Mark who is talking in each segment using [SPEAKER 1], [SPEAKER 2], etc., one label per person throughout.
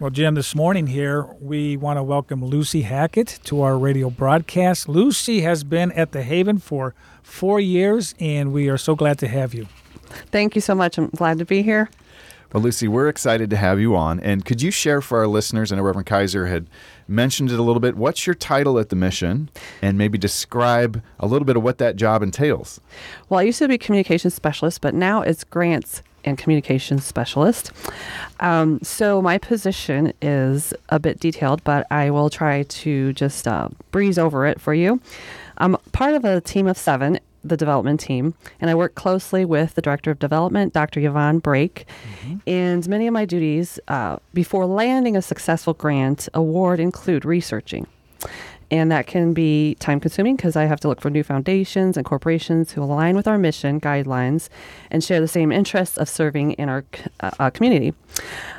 [SPEAKER 1] Well, Jim, this morning here, we want to welcome Lucy Hackett to our radio broadcast. Lucy has been at the Haven for four years, and we are so glad to have you.
[SPEAKER 2] Thank you so much. I'm glad to be here.
[SPEAKER 3] Well, Lucy, we're excited to have you on. And could you share for our listeners, I know Reverend Kaiser had mentioned it a little bit, what's your title at the mission? And maybe describe a little bit of what that job entails.
[SPEAKER 2] Well, I used to be communications specialist, but now it's grants and communications specialist. Um, so my position is a bit detailed, but I will try to just uh, breeze over it for you. I'm part of a team of seven, the development team, and I work closely with the director of development, Dr. Yvonne Brake. Mm-hmm. And many of my duties uh, before landing a successful grant award include researching and that can be time consuming because I have to look for new foundations and corporations who align with our mission guidelines and share the same interests of serving in our uh, community.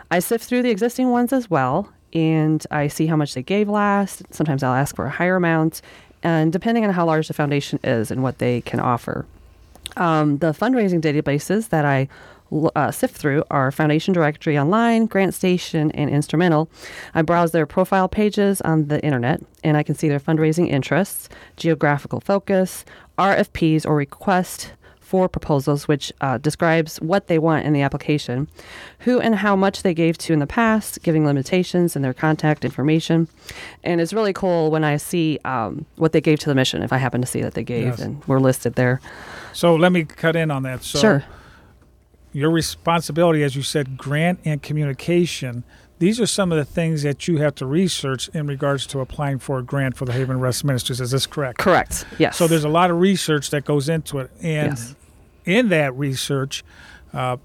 [SPEAKER 2] I sift through the existing ones as well, and I see how much they gave last. Sometimes I'll ask for a higher amount, and depending on how large the foundation is and what they can offer. Um, the fundraising databases that I uh, sift through our Foundation Directory Online, Grant Station, and Instrumentl. I browse their profile pages on the internet and I can see their fundraising interests, geographical focus, RFPs or request for proposals, which uh, describes what they want in the application, who and how much they gave to in the past, giving limitations and their contact information. And it's really cool when I see um, what they gave to the mission, if I happen to see that they gave yes. and were listed there.
[SPEAKER 1] So let me cut in on that.
[SPEAKER 2] So sure
[SPEAKER 1] your responsibility, as you said, grant and communication. These are some of the things that you have to research in regards to applying for a grant for the Haven Rest Ministries. Is this correct?
[SPEAKER 2] Correct. Yes.
[SPEAKER 1] So there's a lot of research that goes into it, and yes. in that research, uh,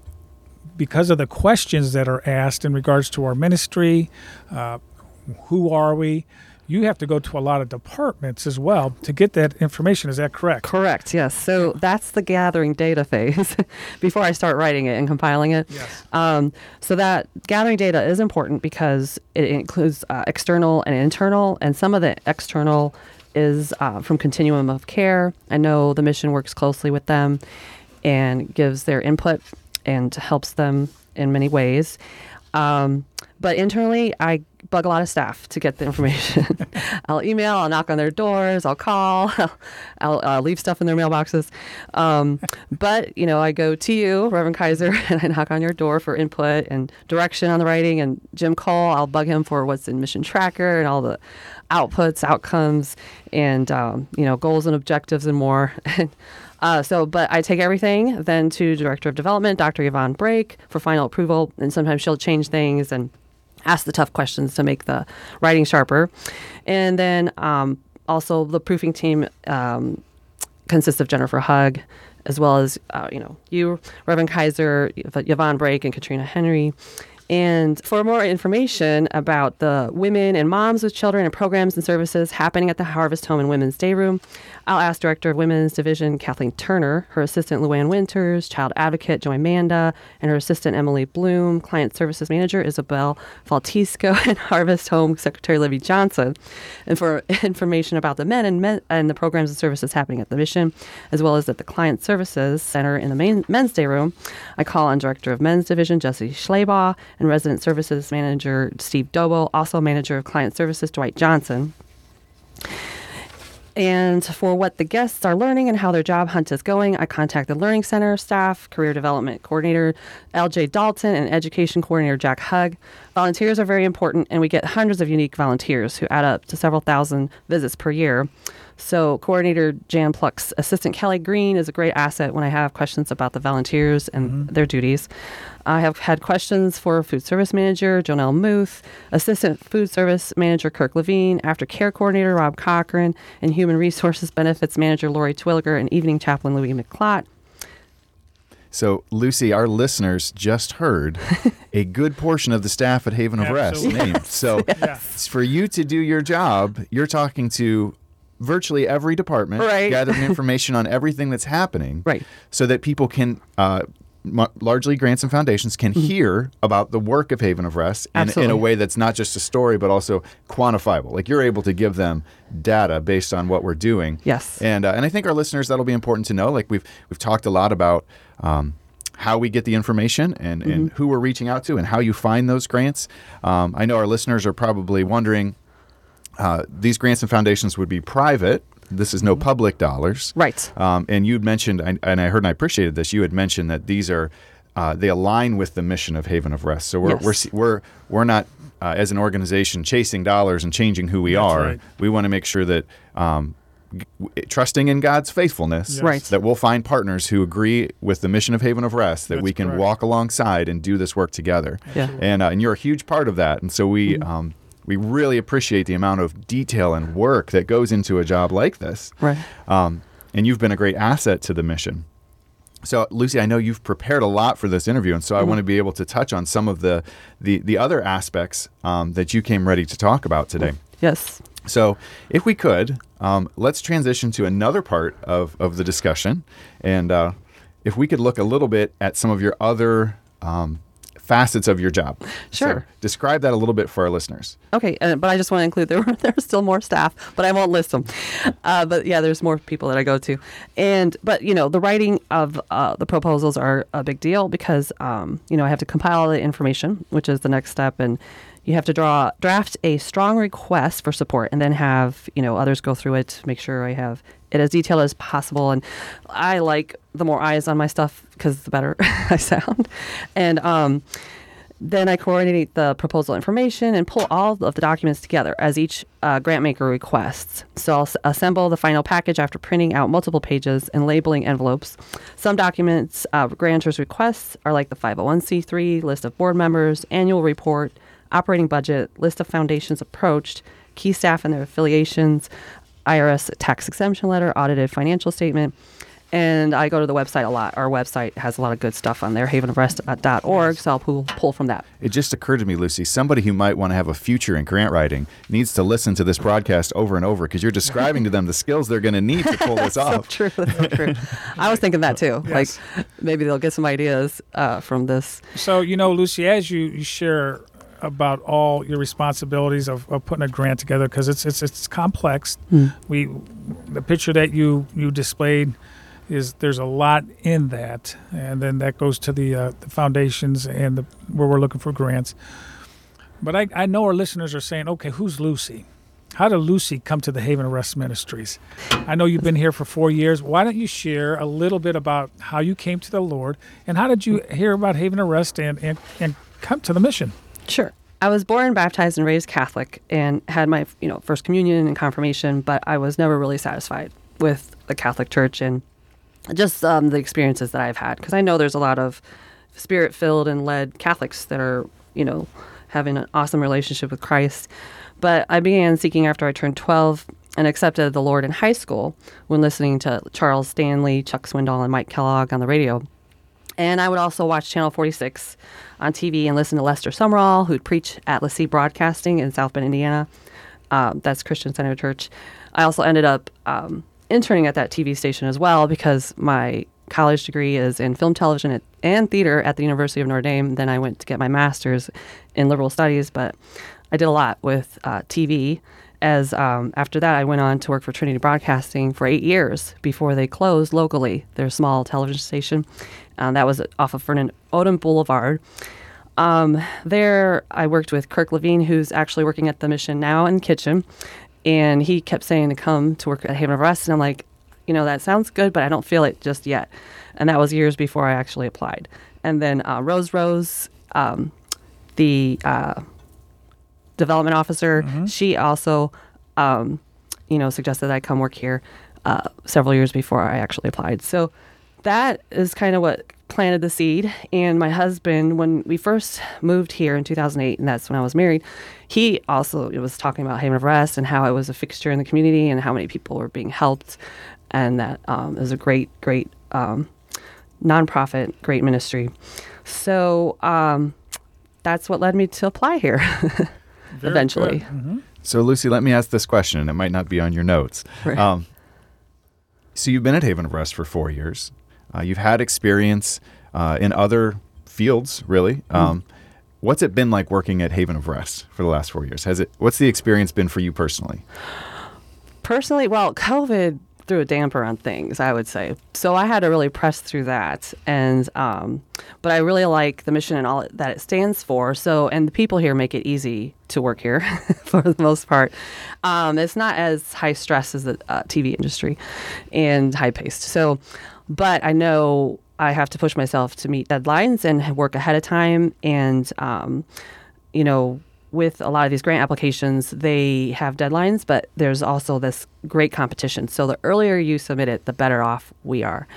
[SPEAKER 1] because of the questions that are asked in regards to our ministry, uh, who are we? You have to go to a lot of departments as well to get that information. Is that correct?
[SPEAKER 2] Correct, yes. So that's the gathering data phase before I start writing it and compiling it.
[SPEAKER 1] Yes.
[SPEAKER 2] Um, so that gathering data is important because it includes uh, external and internal, and some of the external is uh, from Continuum of Care. I know the mission works closely with them and gives their input and helps them in many ways. Um, but internally, I bug a lot of staff to get the information. I'll email, I'll knock on their doors, I'll call, I'll, I'll leave stuff in their mailboxes. Um, but, you know, I go to you, Reverend Kaiser, and I knock on your door for input and direction on the writing. And Jim Cole, I'll bug him for what's in Mission Tracker and all the outputs, outcomes, and, um, you know, goals and objectives and more. Uh, so, but I take everything then to Director of Development, Dr. Yvonne Brake, for final approval, and sometimes she'll change things and ask the tough questions to make the writing sharper. And then um, also the proofing team um, consists of Jennifer Hug, as well as uh, you know you, Reverend Kaiser, Yvonne Brake, and Katrina Henry. And for more information about the women and moms with children and programs and services happening at the Harvest Home and Women's Day Room, I'll ask Director of Women's Division Kathleen Turner, her assistant Luann Winters, child advocate Joy Manda, and her assistant Emily Bloom, client services manager Isabel Faltisco, and Harvest Home Secretary Libby Johnson. And for information about the men and, men and the programs and services happening at the mission, as well as at the Client Services Center in the main Men's Day Room, I call on Director of Men's Division Jesse Schleybaugh and Resident Services Manager Steve Dobo, also Manager of Client Services Dwight Johnson and for what the guests are learning and how their job hunt is going, I contact the Learning Center staff, Career Development Coordinator LJ Dalton, and Education Coordinator Jack Hug. Volunteers are very important, and we get hundreds of unique volunteers who add up to several thousand visits per year. So, Coordinator Jan Pluck's assistant Kelly Green is a great asset when I have questions about the volunteers and mm-hmm. their duties. I have had questions for food service manager Jonelle Muth, assistant food service manager Kirk Levine, aftercare coordinator Rob Cochran, and human resources benefits manager Lori Twilliger and evening chaplain Louis McClott.
[SPEAKER 3] So, Lucy, our listeners just heard a good portion of the staff at Haven of Rest named. So, yes. for you to do your job, you're talking to virtually every department,
[SPEAKER 2] right.
[SPEAKER 3] gathering information on everything that's happening,
[SPEAKER 2] right.
[SPEAKER 3] so that people can. Uh, largely grants and foundations can mm-hmm. hear about the work of Haven of Rest in, in, a way that's not just a story but also quantifiable. Like you're able to give them data based on what we're doing.
[SPEAKER 2] Yes,
[SPEAKER 3] and uh, and I think our listeners that'll be important to know. Like we've we've talked a lot about. Um, how we get the information and,
[SPEAKER 2] Mm-hmm.
[SPEAKER 3] and who we're reaching out to and how you find those grants. Um, I know our listeners are probably wondering uh, these grants and foundations would be private. This is no public dollars.
[SPEAKER 2] Right.
[SPEAKER 3] Um, and you'd mentioned, and and I heard and I appreciated this, you had mentioned that these are, uh, they align with the mission of Haven of Rest. So we're,
[SPEAKER 2] Yes.
[SPEAKER 3] we're, we're, we're not, uh, as an organization, chasing dollars and changing who we
[SPEAKER 1] That's
[SPEAKER 3] are.
[SPEAKER 1] right.
[SPEAKER 3] We want to make sure that, um, trusting in God's faithfulness,
[SPEAKER 1] Yes.
[SPEAKER 2] Right.
[SPEAKER 3] that we'll find partners who agree with the mission of Haven of Rest, that
[SPEAKER 1] That's
[SPEAKER 3] we can
[SPEAKER 1] correct.
[SPEAKER 3] walk alongside and do this work together.
[SPEAKER 2] Yeah.
[SPEAKER 3] And, uh, and you're a huge part of that. And so we,
[SPEAKER 2] Mm-hmm.
[SPEAKER 3] um, we really appreciate the amount of detail and work that goes into a job like this.
[SPEAKER 2] Right.
[SPEAKER 3] Um, and you've been a great asset to the mission. So, Lucy, I know you've prepared a lot for this interview, and so I want to be able to touch on some of the the, the other aspects um, that you came ready to talk about today.
[SPEAKER 2] Yes.
[SPEAKER 3] So, if we could, um, let's transition to another part of, of the discussion. And uh, if we could look a little bit at some of your other um, facets of your job.
[SPEAKER 2] Sure.
[SPEAKER 3] So describe that a little bit for our listeners.
[SPEAKER 2] Okay, uh, but I just want to include there were there's still more staff, but I won't list them. Uh, but yeah, there's more people that I go to, and but you know the writing of uh, the proposals are a big deal because um, you know I have to compile all the information, which is the next step, and you have to draw draft a strong request for support, and then have you know others go through it, make sure I have it as detailed as possible, and I like the more eyes on my stuff because the better I sound, and um, then I coordinate the proposal information and pull all of the documents together as each uh, grant maker requests. So I'll s- assemble the final package after printing out multiple pages and labeling envelopes. Some documents uh, grantors' requests are like the 501c3, list of board members, annual report, operating budget, list of foundations approached, key staff and their affiliations, IRS tax exemption letter, audited financial statement. And I go to the website a lot. Our website has a lot of good stuff on there, havenofrest.org. So I'll pull, pull from that.
[SPEAKER 3] It just occurred to me, Lucy, somebody who might want to have a future in grant writing needs to listen to this broadcast over and over because you're describing to them the skills they're going to need to pull this
[SPEAKER 2] so
[SPEAKER 3] off.
[SPEAKER 2] true. That's so true. I was thinking that too.
[SPEAKER 1] Yes.
[SPEAKER 2] Like maybe they'll get some ideas uh, from this.
[SPEAKER 1] So, you know, Lucy, as you, you share about all your responsibilities of, of putting a grant together, because it's, it's it's complex. We the picture that you you displayed is there's a lot in that, and then that goes to the, uh, the foundations and the where we're looking for grants. But I, I know our listeners are saying, okay, who's Lucy? How did Lucy come to the Haven of Rest Ministries? I know you've been here for four years. Why don't you share a little bit about how you came to the Lord and how did you hear about Haven of Rest and, and, and come to the mission?
[SPEAKER 2] Sure. I was born, baptized, and raised Catholic, and had my you know first communion and confirmation, but I was never really satisfied with the Catholic Church and just um, the experiences that I've had. Because I know there's a lot of spirit-filled and led Catholics that are you know having an awesome relationship with Christ. But I began seeking after I turned 12 and accepted the Lord in high school when listening to Charles Stanley, Chuck Swindoll, and Mike Kellogg on the radio. And I would also watch Channel 46 on TV and listen to Lester Sumrall, who'd preach at LeSEA Broadcasting in South Bend, Indiana. Um, that's Christian Center Church. I also ended up um, interning at that TV station as well because my college degree is in film, television, at- and theater at the University of Notre Dame. Then I went to get my master's in liberal studies, but I did a lot with uh, TV. As um, after that, I went on to work for Trinity Broadcasting for eight years before they closed locally. Their small television station, um, that was off of Vernon Odom Boulevard. Um, there, I worked with Kirk Levine, who's actually working at the mission now in Kitchen, and he kept saying to come to work at Haven of Rest, and I'm like, you know, that sounds good, but I don't feel it just yet. And that was years before I actually applied. And then uh, Rose Rose, um, the uh, development officer, she also, um, you know, suggested I come work here uh, several years before I actually applied. So that is kind of what planted the seed. And my husband, when we first moved here in 2008, and that's when I was married, he also was talking about Haven of Rest and how it was a fixture in the community and how many people were being helped, and that um, is a great, great um, nonprofit, great ministry. So um, that's what led me to apply here.
[SPEAKER 1] Very
[SPEAKER 2] Eventually.
[SPEAKER 1] good. Mhm.
[SPEAKER 3] So, Lucy, let me ask this question, and it might not be on your notes.
[SPEAKER 2] Right.
[SPEAKER 3] Um, so, you've been at Haven of Rest for four years. Uh, you've had experience uh, in other fields, really.
[SPEAKER 2] Mm-hmm.
[SPEAKER 3] Um, what's it been like working at Haven of Rest for the last four years? Has it? What's the experience been for you personally?
[SPEAKER 2] Personally, well, COVID threw a damper on things, I would say. So I had to really press through that, and um, but I really like the mission and all that it stands for. So and the people here make it easy to work here for the most part. Um, it's not as high stress as the uh, TV industry and high paced. So, but I know I have to push myself to meet deadlines and work ahead of time. And, um, you know, with a lot of these grant applications, they have deadlines, but there's also this great competition. So the earlier you submit it, the better off we are.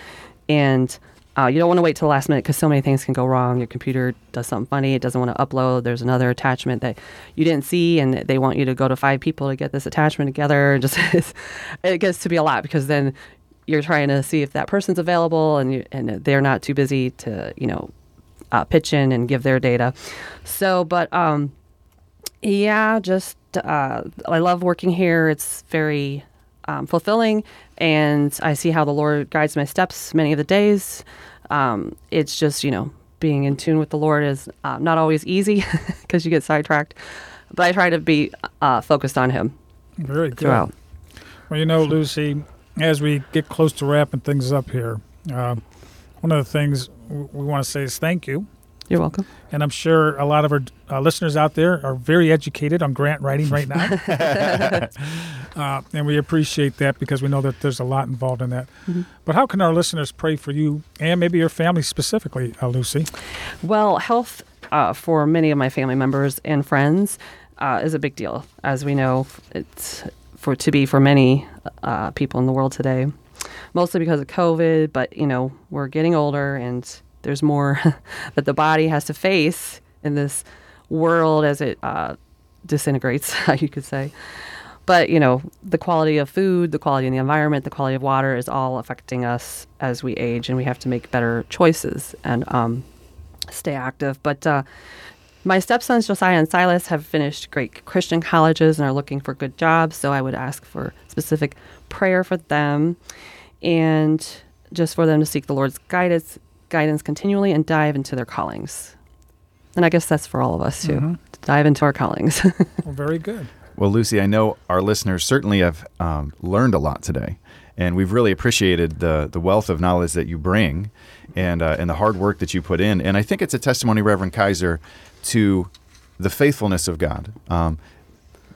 [SPEAKER 2] And uh, you don't want to wait till the last minute because so many things can go wrong. Your computer does something funny. It doesn't want to upload. There's another attachment that you didn't see, and they want you to go to five people to get this attachment together. Just it gets to be a lot because then you're trying to see if that person's available and you, and they're not too busy to you know uh, pitch in and give their data. So, but um, yeah, just uh, I love working here. It's very um, fulfilling, and I see how the Lord guides my steps many of the days. Um, it's just you know being in tune with the Lord is uh, not always easy because you get sidetracked, but I try to be uh, focused on Him.
[SPEAKER 1] Very good.
[SPEAKER 2] Throughout.
[SPEAKER 1] Well, you know, Lucy, as we get close to wrapping things up here, uh, one of the things we want to say is thank you.
[SPEAKER 2] You're welcome.
[SPEAKER 1] And I'm sure a lot of our uh, listeners out there are very educated on grant writing right now. uh, and we appreciate that because we know that there's a lot involved in that. Mm-hmm. But how can our listeners pray for you and maybe your family specifically, uh, Lucy?
[SPEAKER 2] Well, health uh, for many of my family members and friends uh, is a big deal. As we know, it's for to be for many uh, people in the world today, mostly because of COVID. But you know, we're getting older, and there's more that the body has to face in this world as it uh, disintegrates, you could say. But you know, the quality of food, the quality of the environment, the quality of water is all affecting us as we age, and we have to make better choices and um, stay active. But uh, my stepsons, Josiah and Silas, have finished great Christian colleges and are looking for good jobs. So I would ask for specific prayer for them and just for them to seek the Lord's guidance, guidance continually and dive into their callings. And I guess that's for all of us too, mm-hmm. to dive into our callings.
[SPEAKER 1] well, very good.
[SPEAKER 3] Well, Lucy, I know our listeners certainly have um, learned a lot today, and we've really appreciated the the wealth of knowledge that you bring, and uh, and the hard work that you put in. And I think it's a testimony, Reverend Kaiser, to the faithfulness of God. Um,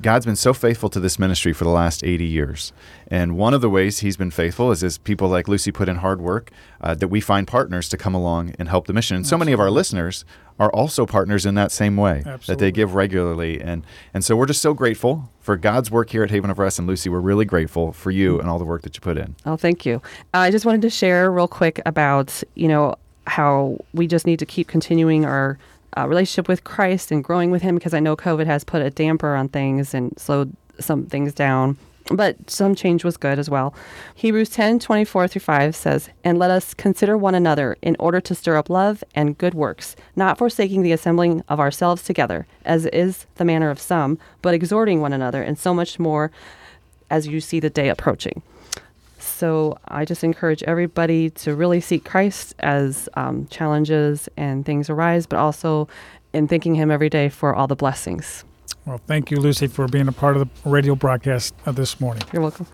[SPEAKER 3] God's been so faithful to this ministry for the last 80 years. And one of the ways he's been faithful is as people like Lucy put in hard work, uh, that we find partners to come along and help the mission. And so many of our listeners are also partners in that same way
[SPEAKER 1] Absolutely.
[SPEAKER 3] that they give regularly. And, and so we're just so grateful for God's work here at Haven of Rest. And Lucy, we're really grateful for you and all the work that you put in.
[SPEAKER 2] Oh, thank you. Uh, I just wanted to share real quick about, you know, how we just need to keep continuing our uh, relationship with Christ and growing with Him because I know COVID has put a damper on things and slowed some things down. But some change was good as well. Hebrews 10 24 through 5 says, And let us consider one another in order to stir up love and good works, not forsaking the assembling of ourselves together, as is the manner of some, but exhorting one another, and so much more as you see the day approaching. So I just encourage everybody to really seek Christ as um, challenges and things arise, but also in thanking Him every day for all the blessings.
[SPEAKER 1] Well, thank you, Lucy, for being a part of the radio broadcast this morning.
[SPEAKER 2] You're welcome.